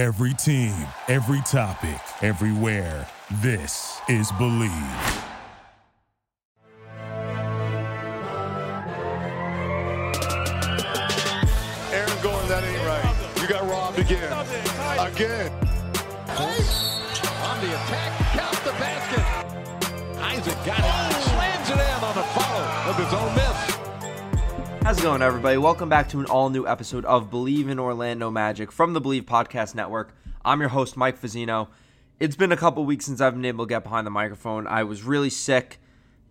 Every team, every topic, everywhere. This is Bleav. Aaron Gordon, that ain't right. You got robbed again. Again. On the attack, counts the basket. Isaac got it, slams it in on the follow of his own miss. How's it going, everybody? Welcome back to an all new episode of Bleav in Orlando Magic from the Bleav Podcast Network. I'm your host, Mike Fazzino. It's been a couple weeks since I've been able to get behind the microphone. I was really sick.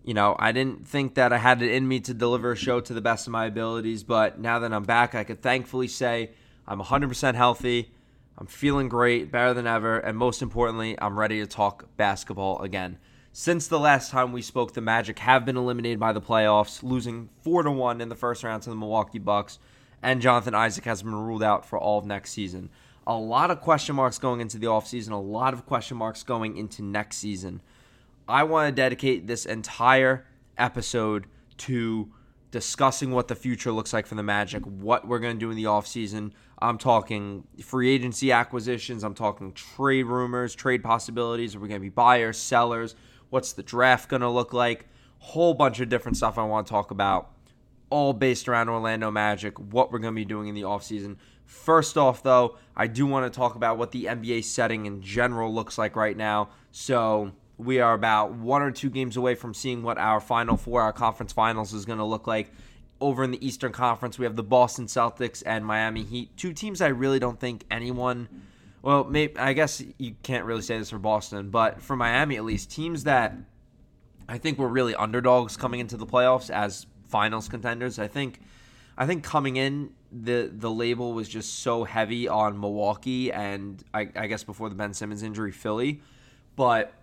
You know, I didn't think that I had it in me to deliver a show to the best of my abilities, but now that I'm back, I could thankfully say I'm 100% healthy. I'm feeling great, better than ever, and most importantly, I'm ready to talk basketball again. Since the last time we spoke, the Magic have been eliminated by the playoffs, losing 4 to 1 in the first round to the Milwaukee Bucks, and Jonathan Isaac has been ruled out for all of next season. A lot of question marks going into the offseason, a lot of question marks going into next season. I want to dedicate this entire episode to discussing what the future looks like for the Magic, what we're going to do in the offseason. I'm talking free agency acquisitions, I'm talking trade rumors, trade possibilities. Are we going to be buyers, sellers? What's the draft going to look like? Whole bunch of different stuff I want to talk about, all based around Orlando Magic, what we're going to be doing in the offseason. First off, though, I do want to talk about what the NBA setting in general looks like right now. So, we are about one or two games away from seeing what our final four, our conference finals, is going to look like. Over in the Eastern Conference, we have the Boston Celtics and Miami Heat, two teams I really don't think anyone. Well, maybe I guess you can't really say this for Boston, but for Miami at least, teams that I think were really underdogs coming into the playoffs as finals contenders. I think, I think coming in, the the label was just so heavy on Milwaukee and I, I guess before the Ben Simmons injury, Philly, but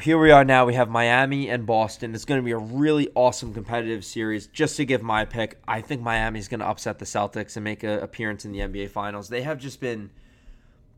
here we are now. We have Miami and Boston. It's going to be a really awesome competitive series. Just to give my pick, I think Miami is going to upset the Celtics and make an appearance in the NBA Finals. They have just been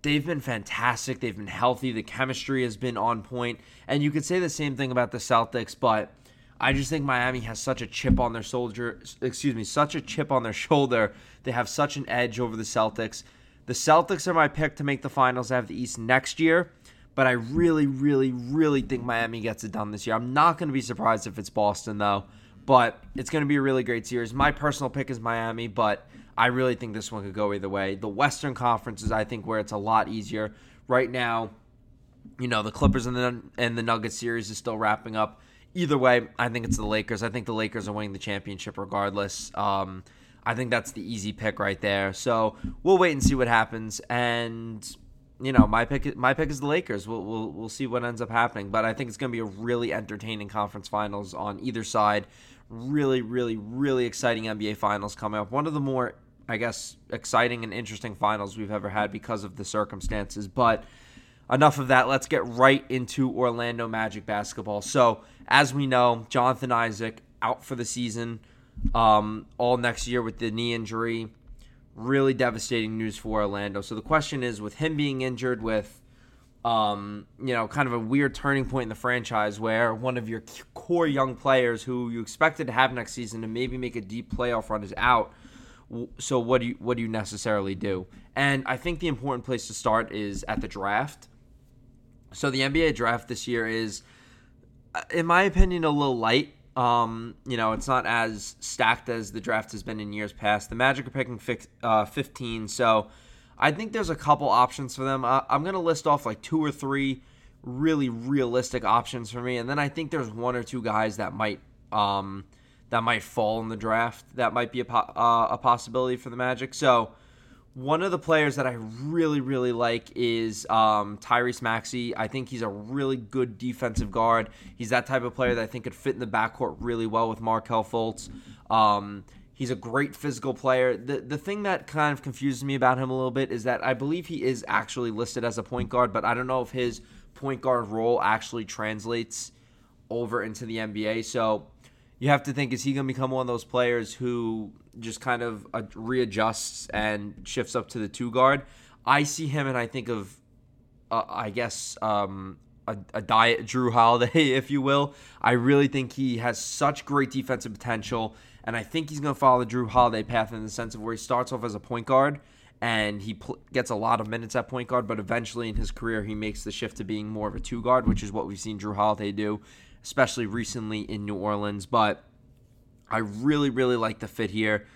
they've been fantastic. They've been healthy. The chemistry has been on point. And you could say the same thing about the Celtics, but I just think Miami has such a chip on their soldier, excuse me, such a chip on their shoulder. They have such an edge over the Celtics. The Celtics are my pick to make the finals out of the East next year but I really, really, really think Miami gets it done this year. I'm not going to be surprised if it's Boston, though, but it's going to be a really great series. My personal pick is Miami, but I really think this one could go either way. The Western Conference is, I think, where it's a lot easier. Right now, you know, the Clippers and the, and the Nuggets series is still wrapping up. Either way, I think it's the Lakers. I think the Lakers are winning the championship regardless. Um, I think that's the easy pick right there. So we'll wait and see what happens. And you know, my pick my pick is the Lakers. We'll we'll we'll see what ends up happening, but I think it's going to be a really entertaining conference finals on either side. Really, really, really exciting NBA finals coming up. One of the more, I guess, exciting and interesting finals we've ever had because of the circumstances. But enough of that. Let's get right into Orlando Magic basketball. So, as we know, Jonathan Isaac out for the season, um, all next year with the knee injury really devastating news for Orlando. So the question is, with him being injured, with um, you know, kind of a weird turning point in the franchise where one of your core young players who you expected to have next season and maybe make a deep playoff run is out. So what do you what do you necessarily do? And I think the important place to start is at the draft. So the NBA draft this year is, uh, in my opinion, a little light. Um, you know, it's not as stacked as the draft has been in years past. The Magic are picking uh, 15, so I think there's a couple options for them. Uh, I'm going to list off like two or three really realistic options for me, and then I think there's one or two guys that might um, that might fall in the draft that might be a, po- uh, a possibility for the Magic. So one of the players that I really, really like is um, Tyrese Maxey. I think he's a really good defensive guard. He's that type of player that I think could fit in the backcourt really well with Markelle Fultz. Um, he's a great physical player. The the thing that kind of confuses me about him a little bit is that I believe he is actually listed as a point guard, but I don't know if his point guard role actually translates over into the NBA. So you have to think is he going to become one of those players who just kind of readjusts and shifts up to the two guard? I see him and I think of, uh, I guess, um, a, a, diet Jrue Holiday, if you will. I really think he has such great defensive potential, and I think he's going to follow the Jrue Holiday path in the sense of where he starts off as a point guard and he pl- gets a lot of minutes at point guard, but eventually in his career, he makes the shift to being more of a two guard, which is what we've seen Jrue Holiday do, especially recently in New Orleans. But I really, really like the fit here.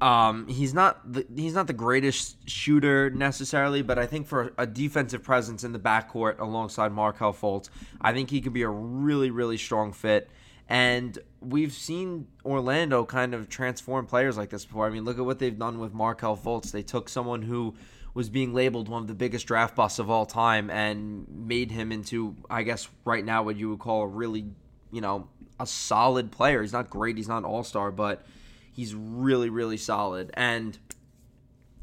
Um, he's not the, he's not the greatest shooter necessarily, but I think for a defensive presence in the backcourt alongside Markelle Fultz, I think he could be a really, really strong fit. And we've seen Orlando kind of transform players like this before. I mean, look at what they've done with Markelle Fultz. They took someone who was being labeled one of the biggest draft busts of all time and made him into, I guess, right now what you would call a really, you know, a solid player. He's not great. He's not an all star, but he's really, really solid. And,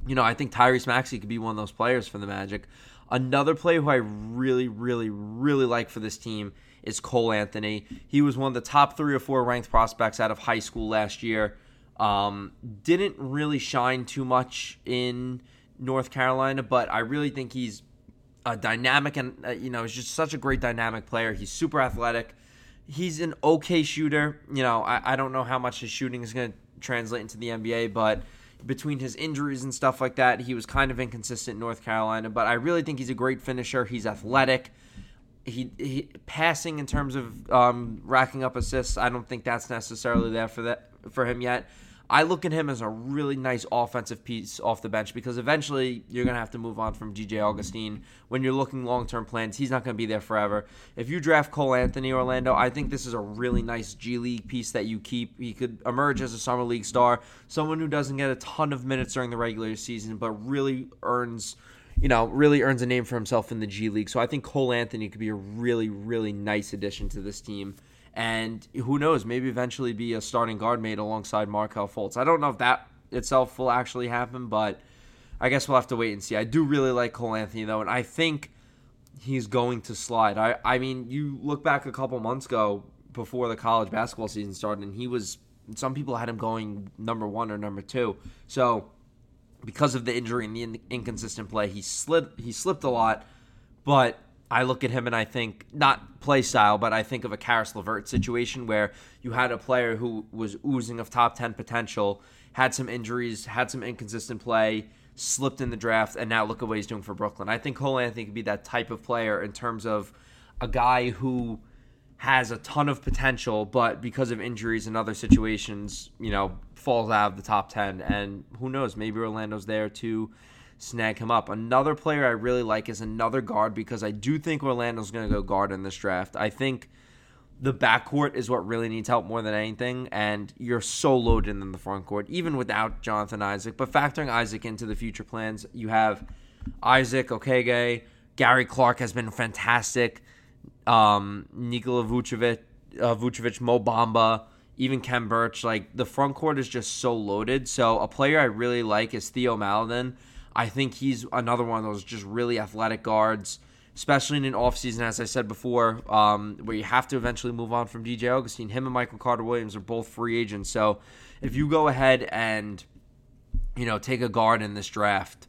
you know, I think Tyrese Maxey could be one of those players for the Magic. Another player who I really, really, really like for this team is Cole Anthony. He was one of the top three or four ranked prospects out of high school last year. Um, didn't really shine too much in North Carolina, but I really think he's a dynamic and uh, you know he's just such a great dynamic player. He's super athletic. He's an okay shooter. You know I, I don't know how much his shooting is going to translate into the NBA, but between his injuries and stuff like that, he was kind of inconsistent in North Carolina. But I really think he's a great finisher. He's athletic he, he passing in terms of um, racking up assists. I don't think that's necessarily there for that for him yet. I look at him as a really nice offensive piece off the bench because eventually you're going to have to move on from DJ Augustin. When you're looking long term plans, he's not going to be there forever. If you draft Cole Anthony Orlando, I think this is a really nice G League piece that you keep. He could emerge as a Summer League star, someone who doesn't get a ton of minutes during the regular season, but really earns you know, really earns a name for himself in the G League. So I think Cole Anthony could be a really, really nice addition to this team. And who knows, maybe eventually be a starting guard mate alongside Markelle Fultz. I don't know if that itself will actually happen, but I guess we'll have to wait and see. I do really like Cole Anthony, though, and I think he's going to slide. I, I mean, you look back a couple months ago before the college basketball season started, and he was, some people had him going number one or number two. So, because of the injury and the inconsistent play, he slid he slipped a lot. But I look at him and I think not play style, but I think of a Caris LeVert situation where you had a player who was oozing of top ten potential, had some injuries, had some inconsistent play, slipped in the draft, and now look at what he's doing for Brooklyn. I think Cole Anthony could be that type of player in terms of a guy who has a ton of potential, but because of injuries and other situations, you know, falls out of the top 10. And who knows, maybe Orlando's there to snag him up. Another player I really like is another guard because I do think Orlando's going to go guard in this draft. I think the backcourt is what really needs help more than anything, and you're so loaded in the front court, even without Jonathan Isaac. But factoring Isaac into the future plans, you have Isaac, Okeke, Gary Clark has been fantastic um, Nikola Vucevic, uh, Vucevic, Mo Bamba, even Khem Birch. Like the front court is just so loaded. So a player I really like is Theo Maledon. I think he's another one of those just really athletic guards, especially in an offseason, as I said before, um, where you have to eventually move on from DJ Augustin. Him and Michael Carter Williams are both free agents. So if you go ahead and, you know, take a guard in this draft,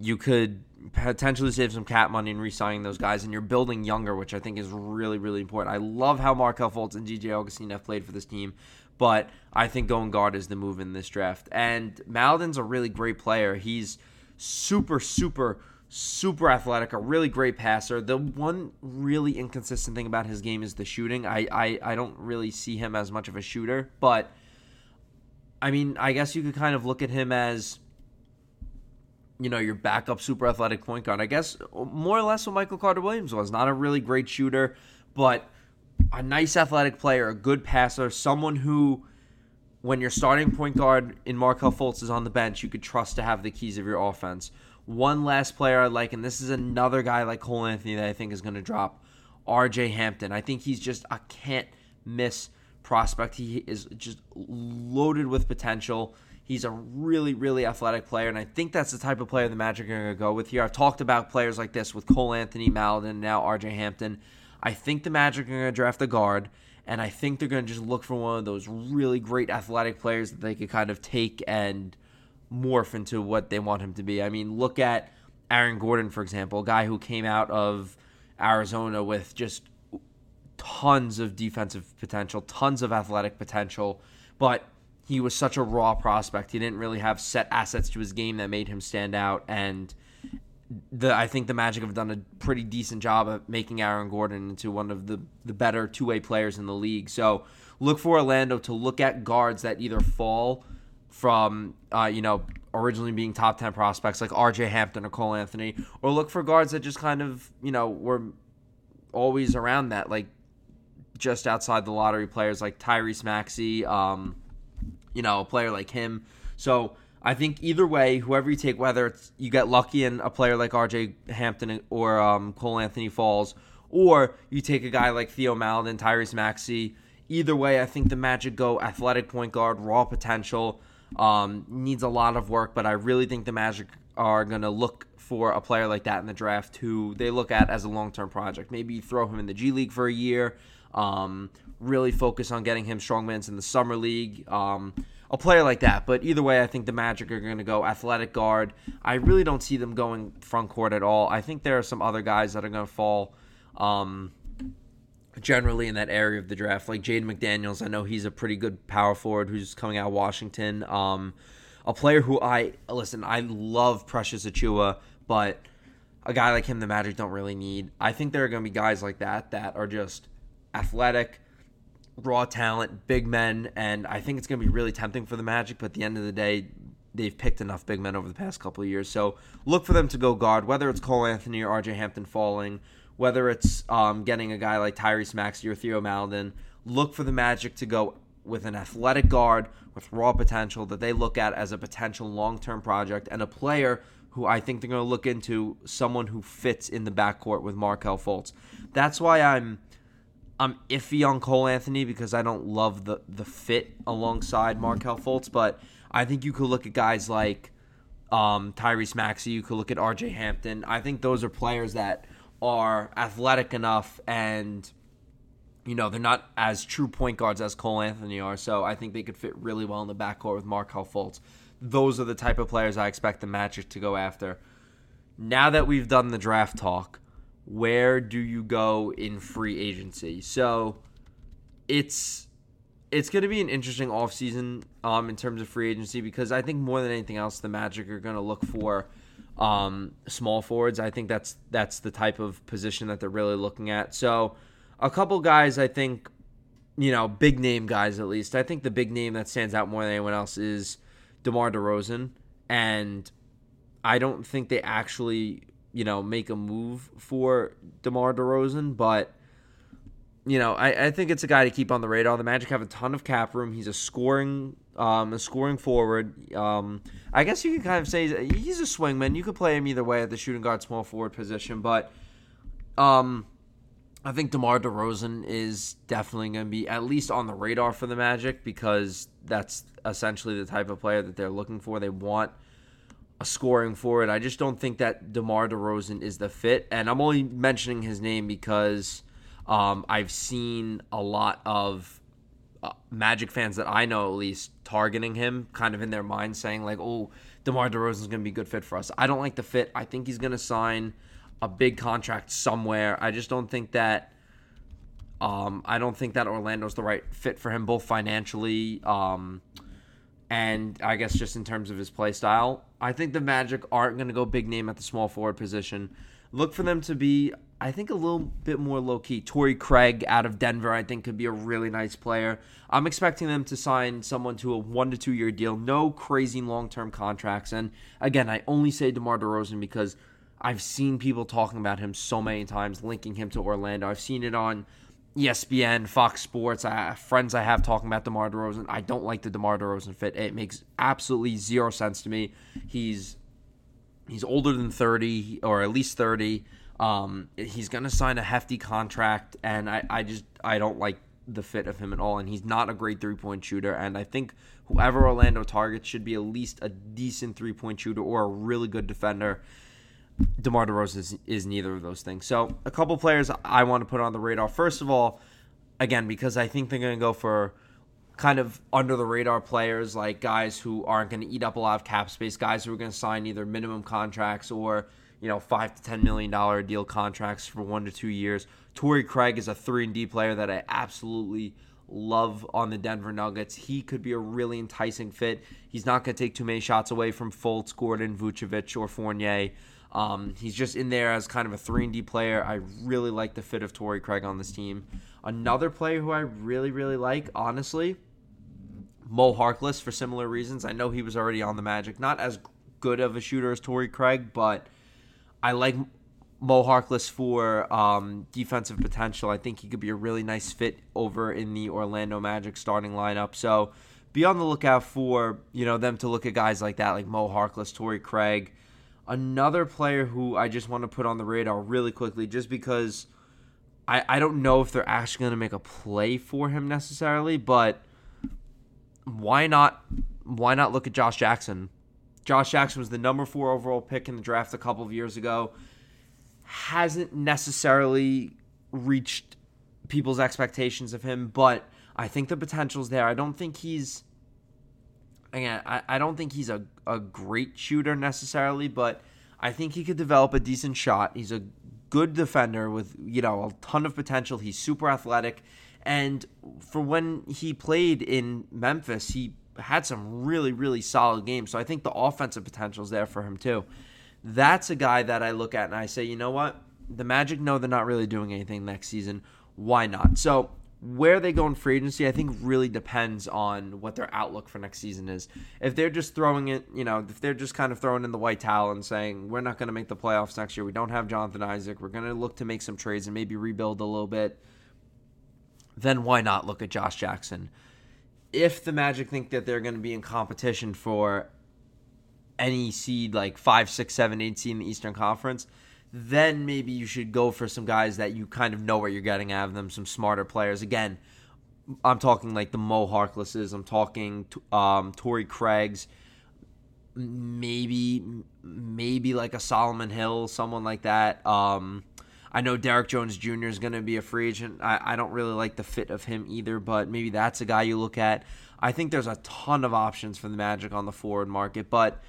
you could potentially save some cap money in re-signing those guys, and you're building younger, which I think is really, really important. I love how Markelle Fultz and DJ Augustin have played for this team, but I think going guard is the move in this draft. And Maledon's a really great player. He's super, super, super athletic, a really great passer. The one really inconsistent thing about his game is the shooting. I, I, I don't really see him as much of a shooter, but I mean, I guess you could kind of look at him as you know, your backup super athletic point guard. I guess uh, more or less what Michael Carter Williams was. Not a really great shooter, but a nice athletic player, a good passer, someone who, when your starting point guard in Markelle Fultz is on the bench, you could trust to have the keys of your offense. One last player I like, and this is another guy like Cole Anthony that I think is going to drop, RJ Hampton. I think he's just a can't miss prospect. He is just loaded with potential. He's a really, really athletic player, and I think that's the type of player the Magic are going to go with here. I've talked about players like this with Cole Anthony, Maledon, and now RJ Hampton. I think the Magic are going to draft a guard, and I think they're going to just look for one of those really great athletic players that they could kind of take and morph into what they want him to be. I mean, look at Aaron Gordon, for example, a guy who came out of Arizona with just tons of defensive potential, tons of athletic potential, but he was such a raw prospect. He didn't really have set assets to his game that made him stand out. And the I think the Magic have done a pretty decent job of making Aaron Gordon into one of the, the better two way players in the league. So look for Orlando to look at guards that either fall from uh, you know originally being top 10 prospects like RJ Hampton or Cole Anthony or look for guards that just kind of you know were always around that like just outside the lottery players like Tyrese Maxey um, you know a player like him so I think either way whoever you take whether it's you get lucky in a player like RJ Hampton or um, Cole Anthony falls or you take a guy like Theo Maledon Tyrese Maxey either way I think the Magic go athletic point guard raw potential um, needs a lot of work, but I really think the Magic are going to look for a player like that in the draft who they look at as a long term project. Maybe throw him in the G League for a year, um, really focus on getting him strong minutes in the Summer League. Um, a player like that. But either way, I think the Magic are going to go athletic guard. I really don't see them going front court at all. I think there are some other guys that are going to fall. Um, generally in that area of the draft. Like Jaden McDaniels, I know he's a pretty good power forward who's coming out of Washington. Um, a player who I listen, I love Precious Achiuwa, but a guy like him, the Magic don't really need. I think there are going to be guys like that that are just athletic, raw talent, big men, and I think it's going to be really tempting for the Magic. But at the end of the day, they've picked enough big men over the past couple of years. So look for them to go guard, whether it's Cole Anthony or RJ Hampton falling whether it's um, getting a guy like Tyrese Maxey or Theo Maledon, look for the Magic to go with an athletic guard with raw potential that they look at as a potential long term project and a player who I think they're going to look into someone who fits in the backcourt with Markelle Fultz. That's why I'm I'm iffy on Cole Anthony because I don't love the the fit alongside Markelle Fultz, but I think you could look at guys like um, Tyrese Maxey, you could look at RJ Hampton. I think those are players that are athletic enough and you know they're not as true point guards as Cole Anthony are. So I think they could fit really well in the backcourt with Markelle Fultz. Those are the type of players I expect the Magic to go after. Now that we've done the draft talk, where do you go in free agency? So it's it's going to be an interesting offseason um, in terms of free agency because I think more than anything else, the Magic are going to look for um, small forwards. I think that's that's the type of position that they're really looking at. So, a couple guys, I think, you know, big name guys at least. I think the big name that stands out more than anyone else is DeMar DeRozan, and I don't think they actually, you know, make a move for DeMar DeRozan, but you know, I, I think it's a guy to keep on the radar. The Magic have a ton of cap room. He's a scoring um, a scoring forward. Um, I guess you could kind of say he's a swingman. You could play him either way at the shooting guard, small forward position, but um, I think DeMar DeRozan is definitely going to be at least on the radar for the Magic because that's essentially the type of player that they're looking for. They want a scoring forward. I just don't think that DeMar DeRozan is the fit, and I'm only mentioning his name because um, I've seen a lot of uh, Magic fans that I know at least targeting him, kind of in their mind, saying like, "Oh, DeMar DeRozan is going to be a good fit for us." I don't like the fit. I think he's going to sign a big contract somewhere. I just don't think that. Um, I don't think that Orlando's the right fit for him, both financially, um, and I guess just in terms of his play style. I think the Magic aren't going to go big name at the small forward position. Look for them to be I think a little bit more low key. Torrey Craig out of Denver, I think, could be a really nice player. I'm expecting them to sign someone to a one to two year deal, no crazy long term contracts. And again, I only say DeMar DeRozan because I've seen people talking about him so many times, linking him to Orlando. I've seen it on ESPN, Fox Sports. I friends I have talking about DeMar DeRozan. I don't like the DeMar DeRozan fit. It makes absolutely zero sense to me. He's he's older than 30 or at least 30. Um, he's going to sign a hefty contract, and I, I just I don't like the fit of him at all. And he's not a great three point shooter. And I think whoever Orlando targets should be at least a decent three point shooter or a really good defender. DeMar DeRozan is, is neither of those things. So a couple players I want to put on the radar. First of all, again because I think they're going to go for kind of under the radar players like guys who aren't going to eat up a lot of cap space, guys who are going to sign either minimum contracts or you know, five to ten million dollar deal contracts for one to two years. Torrey Craig is a three and D player that I absolutely love on the Denver Nuggets. He could be a really enticing fit. He's not going to take too many shots away from Fultz, Gordon, Vucevic, or Fournier. Um, he's just in there as kind of a 3 and D player. I really like the fit of Torrey Craig on this team. Another player who I really, really like, honestly, Mo Harkless for similar reasons. I know he was already on the Magic. Not as good of a shooter as Torrey Craig, but I like Mo Harkless for um, defensive potential. I think he could be a really nice fit over in the Orlando Magic starting lineup. So be on the lookout for you know them to look at guys like that, like Mo Harkless, Torrey Craig. Another player who I just want to put on the radar really quickly, just because I, I don't know if they're actually going to make a play for him necessarily, but why not why not look at Josh Jackson? Josh Jackson was the number four overall pick in the draft a couple of years ago. Hasn't necessarily reached people's expectations of him, but I think the potential's there. I don't think he's again, I, I don't think he's a, a great shooter necessarily, but I think he could develop a decent shot. He's a good defender with, you know, a ton of potential. He's super athletic. And for when he played in Memphis, he had some really, really solid games. So I think the offensive potential is there for him too. That's a guy that I look at and I say, you know what? The Magic know they're not really doing anything next season. Why not? So where they go in free agency, I think really depends on what their outlook for next season is. If they're just throwing it, you know, if they're just kind of throwing in the white towel and saying, we're not going to make the playoffs next year, we don't have Jonathan Isaac, we're going to look to make some trades and maybe rebuild a little bit, then why not look at Josh Jackson? If the Magic think that they're going to be in competition for any seed, like 5, 6, 7, 8 seed in the Eastern Conference, then maybe you should go for some guys that you kind of know what you're getting out of them, some smarter players. Again, I'm talking like the Mo Harklesses. I'm talking um, Torrey Craig's. Maybe, maybe like a Solomon Hill, someone like that. Um, I know Derrick Jones Jr. is going to be a free agent. I, I don't really like the fit of him either, but maybe that's a guy you look at. I think there's a ton of options for the Magic on the forward market, but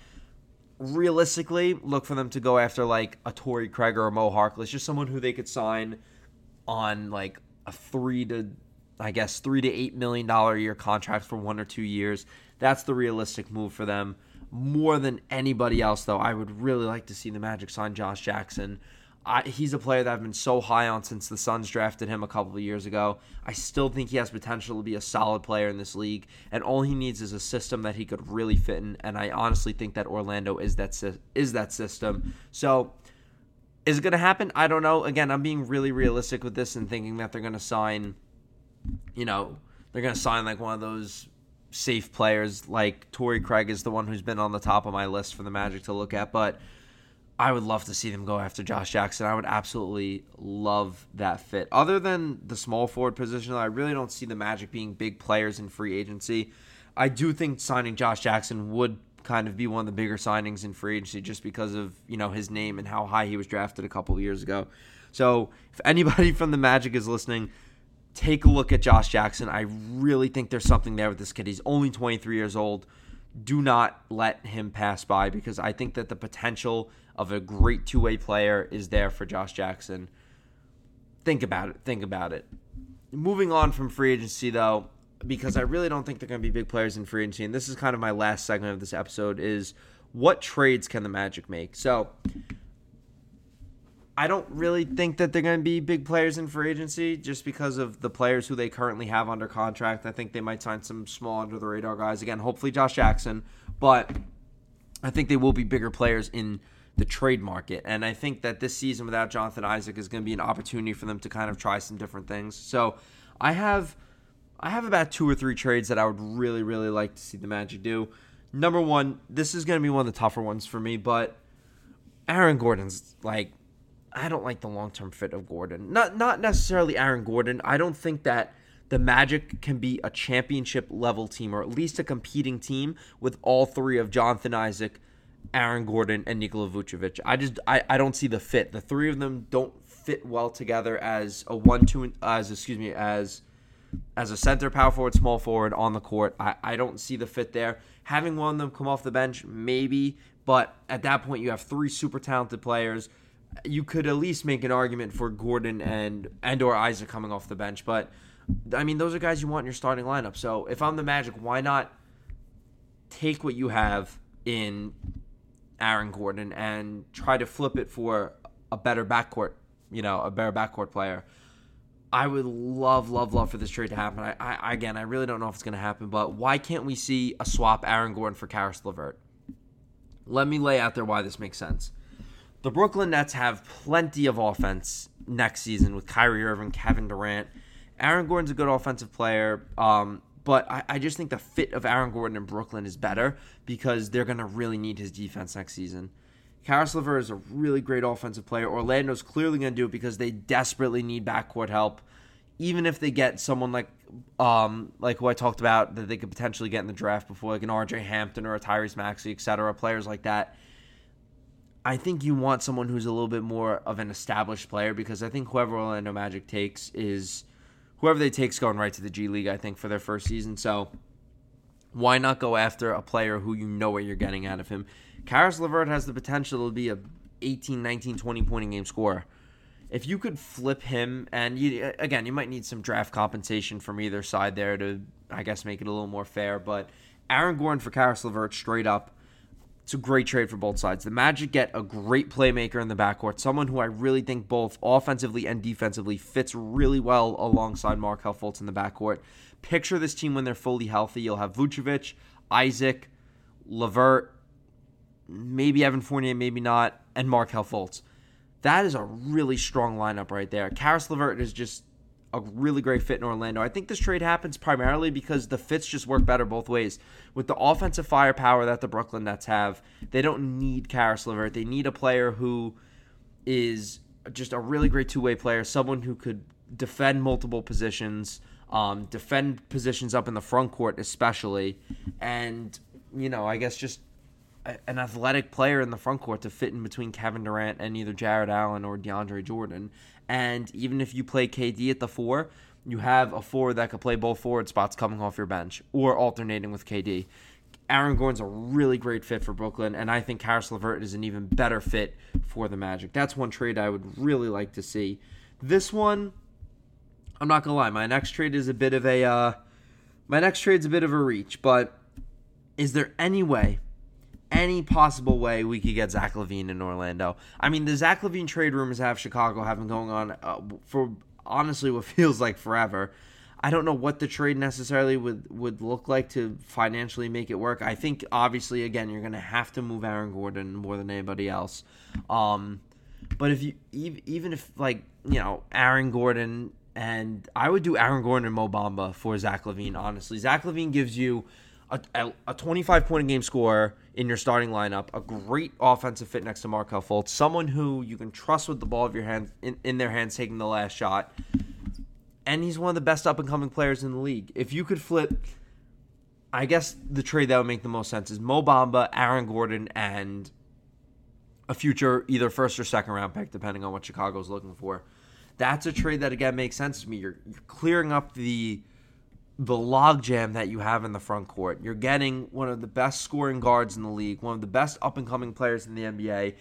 realistically, look for them to go after like a Torrey Craig or a Mo Harkless, just someone who they could sign on like a three to, I guess, three to eight million dollar year contract for one or two years. That's the realistic move for them. More than anybody else, though, I would really like to see the Magic sign Josh Jackson. I, he's a player that I've been so high on since the Suns drafted him a couple of years ago. I still think he has potential to be a solid player in this league, and all he needs is a system that he could really fit in. And I honestly think that Orlando is that is that system. So, is it going to happen? I don't know. Again, I'm being really realistic with this and thinking that they're going to sign, you know, they're going to sign like one of those safe players. Like Torrey Craig is the one who's been on the top of my list for the Magic to look at, but I would love to see them go after Josh Jackson. I would absolutely love that fit. Other than the small forward position, I really don't see the Magic being big players in free agency. I do think signing Josh Jackson would kind of be one of the bigger signings in free agency just because of, you know, his name and how high he was drafted a couple years ago. So, if anybody from the Magic is listening, take a look at Josh Jackson. I really think there's something there with this kid. He's only 23 years old. Do not let him pass by because I think that the potential of a great two way player is there for Josh Jackson. Think about it. Think about it. Moving on from free agency, though, because I really don't think they're going to be big players in free agency, and this is kind of my last segment of this episode, is what trades can the Magic make? So, I don't really think that they're going to be big players in free agency just because of the players who they currently have under contract. I think they might sign some small under the radar guys. Again, hopefully Josh Jackson, but I think they will be bigger players in the trade market. And I think that this season without Jonathan Isaac is going to be an opportunity for them to kind of try some different things. So I have I have about two or three trades that I would really, really like to see the Magic do. Number one, this is going to be one of the tougher ones for me, but Aaron Gordon's like I don't like the long term fit of Gordon. Not not necessarily Aaron Gordon. I don't think that the Magic can be a championship level team or at least a competing team with all three of Jonathan Isaac, Aaron Gordon and Nikola Vucevic. I just I, I don't see the fit. The three of them don't fit well together as a one two as excuse me as as a center power forward small forward on the court. I, I don't see the fit there. Having one of them come off the bench maybe, but at that point you have three super talented players. You could at least make an argument for Gordon and and or Isaac coming off the bench, but I mean, those are guys you want in your starting lineup. So if I'm the Magic, why not take what you have in Aaron Gordon and try to flip it for a better backcourt, you know, a better backcourt player? I would love, love, love for this trade to happen. I, I again, I really don't know if it's going to happen, but why can't we see a swap Aaron Gordon for Caris LeVert? Let me lay out there why this makes sense. The Brooklyn Nets have plenty of offense next season with Kyrie Irving, Kevin Durant. Aaron Gordon's a good offensive player, um, but I, I just think the fit of Aaron Gordon in Brooklyn is better because they're going to really need his defense next season. Caris LeVert is a really great offensive player. Orlando's clearly going to do it because they desperately need backcourt help. Even if they get someone like um, like who I talked about that they could potentially get in the draft before, like an RJ Hampton or a Tyrese Maxey, etc., players like that. I think you want someone who's a little bit more of an established player because I think whoever Orlando Magic takes is whoever they take's going right to the G League. I think for their first season, so why not go after a player who you know what you're getting out of him? Caris LeVert has the potential to be a 18, 19, 20 point a game scorer. If you could flip him, and you, again, you might need some draft compensation from either side there to, I guess, make it a little more fair. But Aaron Gordon for Caris LeVert straight up, it's a great trade for both sides. The Magic get a great playmaker in the backcourt, someone who I really think both offensively and defensively fits really well alongside Markelle Fultz in the backcourt. Picture this team when they're fully healthy. You'll have Vucevic, Isaac, LeVert, maybe Evan Fournier, maybe not, and Markelle Fultz. That is a really strong lineup right there. Caris LeVert is just a really great fit in Orlando. I think this trade happens primarily because the fits just work better both ways. With the offensive firepower that the Brooklyn Nets have, they don't need Caris LeVert. They need a player who is just a really great two way player, someone who could defend multiple positions, um, defend positions up in the front court, especially. And, you know, I guess just an athletic player in the front court to fit in between Kevin Durant and either Jarrett Allen or DeAndre Jordan. And even if you play KD at the four, you have a forward that could play both forward spots coming off your bench or alternating with KD. Aaron Gordon's a really great fit for Brooklyn, and I think Caris LeVert is an even better fit for the Magic. That's one trade I would really like to see. This one, I'm not gonna lie, my next trade is a bit of a, uh, my next trade's a bit of a reach, but is there any way any possible way we could get Zach LaVine in Orlando. I mean, the Zach LaVine trade rumors have Chicago have been going on uh, for honestly what feels like forever. I don't know what the trade necessarily would would look like to financially make it work. I think obviously again you're going to have to move Aaron Gordon more than anybody else. Um, but if you even if like you know Aaron Gordon and I would do Aaron Gordon and Mo Bamba for Zach LaVine Honestly, Zach LaVine gives you a, a, 25 point a game scorer in your starting lineup, a great offensive fit next to Markelle Fultz, someone who you can trust with the ball of your hands in, in their hands taking the last shot. And he's one of the best up and coming players in the league. If you could flip, I guess the trade that would make the most sense is Mo Bamba, Aaron Gordon, and a future either first or second round pick, depending on what Chicago's looking for. That's a trade that again makes sense to me. You're, you're clearing up the the logjam that you have in the front court. You're getting one of the best scoring guards in the league, one of the best up and coming players in the NBA.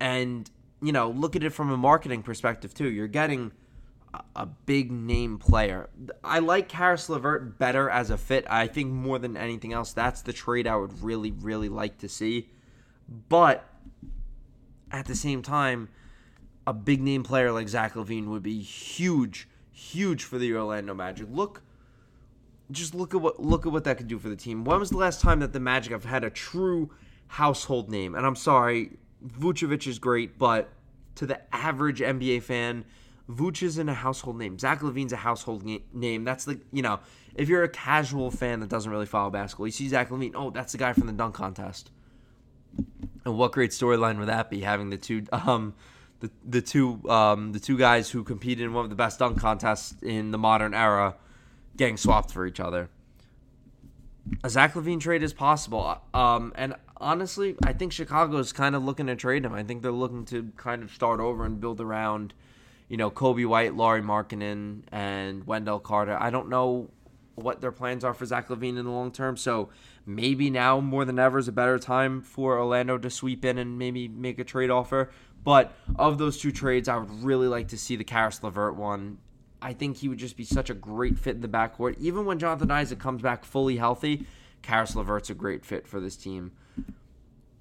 And, you know, look at it from a marketing perspective, too. You're getting a, big name player. I like Caris LeVert better as a fit. I think more than anything else, that's the trade I would really, really like to see. But at the same time, a big name player like Zach LaVine would be huge, huge for the Orlando Magic. Look just look at what look at what that could do for the team. When was the last time that the Magic have had a true household name? And I'm sorry, Vucevic is great, but to the average NBA fan, Vuce isn't a household name. Zach LaVine's a household name. That's the you know, if you're a casual fan that doesn't really follow basketball, you see Zach LaVine. oh, that's the guy from the dunk contest. And what great storyline would that be? Having the two um, the the two um, the two guys who competed in one of the best dunk contests in the modern era getting swapped for each other. A Zach LaVine trade is possible. Um, and honestly, I think Chicago is kind of looking to trade him. I think they're looking to kind of start over and build around, you know, Coby White, Lauri Markkanen, and Wendell Carter. I don't know what their plans are for Zach LaVine in the long term. So maybe now more than ever is a better time for Orlando to sweep in and maybe make a trade offer. But of those two trades, I would really like to see the Caris LeVert one I think he would just be such a great fit in the backcourt. Even when Jonathan Isaac comes back fully healthy, Caris LeVert's a great fit for this team.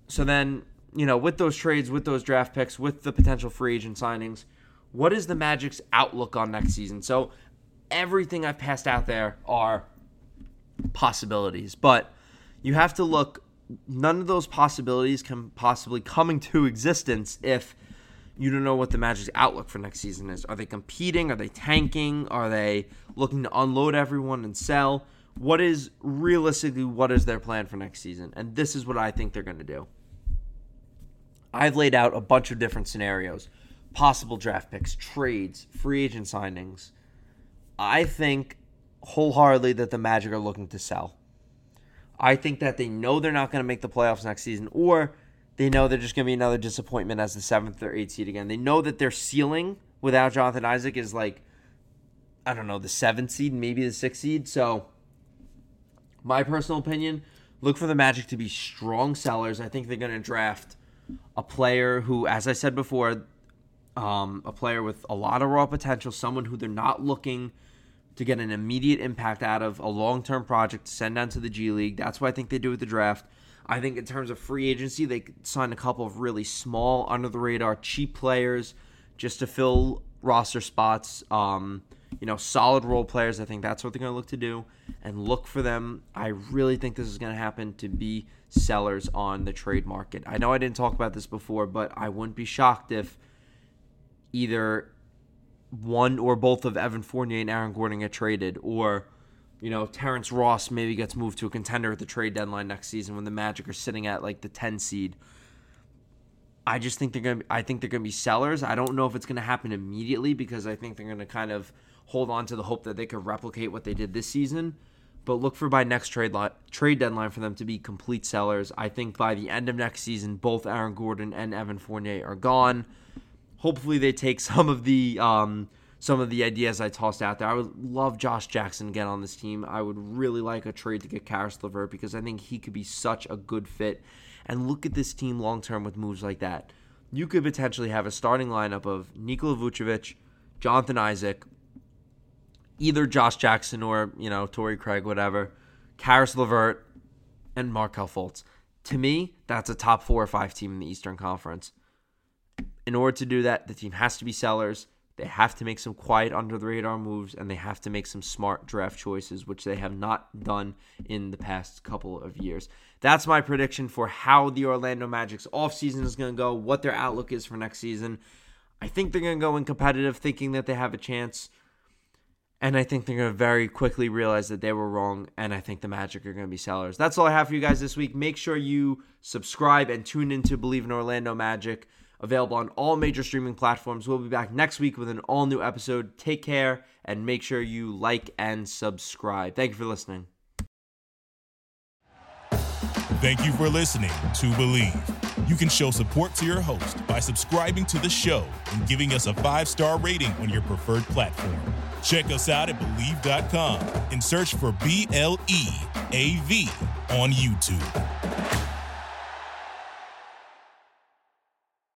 So then, you know, with those trades, with those draft picks, with the potential free agent signings, what is the Magic's outlook on next season? So everything I've passed out there are possibilities, but you have to look none of those possibilities can possibly come into existence if you don't know what the Magic's outlook for next season is. Are they competing? Are they tanking? Are they looking to unload everyone and sell? What is realistically what is their plan for next season? And this is what I think they're going to do. I've laid out a bunch of different scenarios, possible draft picks, trades, free agent signings. I think wholeheartedly that the Magic are looking to sell. I think that they know they're not going to make the playoffs next season, or they know they're just going to be another disappointment as the seventh or eighth seed again. They know that their ceiling without Jonathan Isaac is like, I don't know, the seventh seed, maybe the sixth seed. So, my personal opinion, look for the Magic to be strong sellers. I think they're going to draft a player who, as I said before, um, a player with a lot of raw potential, someone who they're not looking to get an immediate impact out of a long term project to send down to the G League. That's what I think they do with the draft. I think in terms of free agency, they signed a couple of really small, under the radar, cheap players just to fill roster spots. Um, you know, solid role players. I think that's what they're going to look to do and look for them. I really think this is going to happen to be sellers on the trade market. I know I didn't talk about this before, but I wouldn't be shocked if either one or both of Evan Fournier and Aaron Gordon get traded, or you know Terrence Ross maybe gets moved to a contender at the trade deadline next season when the Magic are sitting at like the 10 seed. I just think they're gonna. I think they're gonna be sellers. I don't know if it's gonna happen immediately because I think they're gonna kind of hold on to the hope that they could replicate what they did this season. But look for by next trade trade deadline for them to be complete sellers. I think by the end of next season, both Aaron Gordon and Evan Fournier are gone hopefully they take some of the um, some of the ideas I tossed out there. I would love Josh Jackson again on this team. I would really like a trade to get Caris LeVert because I think he could be such a good fit. And look at this team long term with moves like that. You could potentially have a starting lineup of Nikola Vucevic, Jonathan Isaac, either Josh Jackson or, you know, Torrey Craig, whatever, Caris LeVert, and Markelle Fultz. To me, that's a top four or five team in the Eastern Conference in order to do that, the team has to be sellers. They have to make some quiet under the radar moves and they have to make some smart draft choices, which they have not done in the past couple of years. That's my prediction for how the Orlando Magic's offseason is going to go, what their outlook is for next season. I think they're going to go in competitive, thinking that they have a chance. And I think they're going to very quickly realize that they were wrong. And I think the Magic are going to be sellers. That's all I have for you guys this week. Make sure you subscribe and tune in to Bleav in Orlando Magic available on all major streaming platforms. We'll be back next week with an all new episode. Take care and make sure you like and subscribe. Thank you for listening. Thank you for listening to Bleav. You can show support to your host by subscribing to the show and giving us a five star rating on your preferred platform. Check us out at Bleav.com and search for B L E A V on YouTube.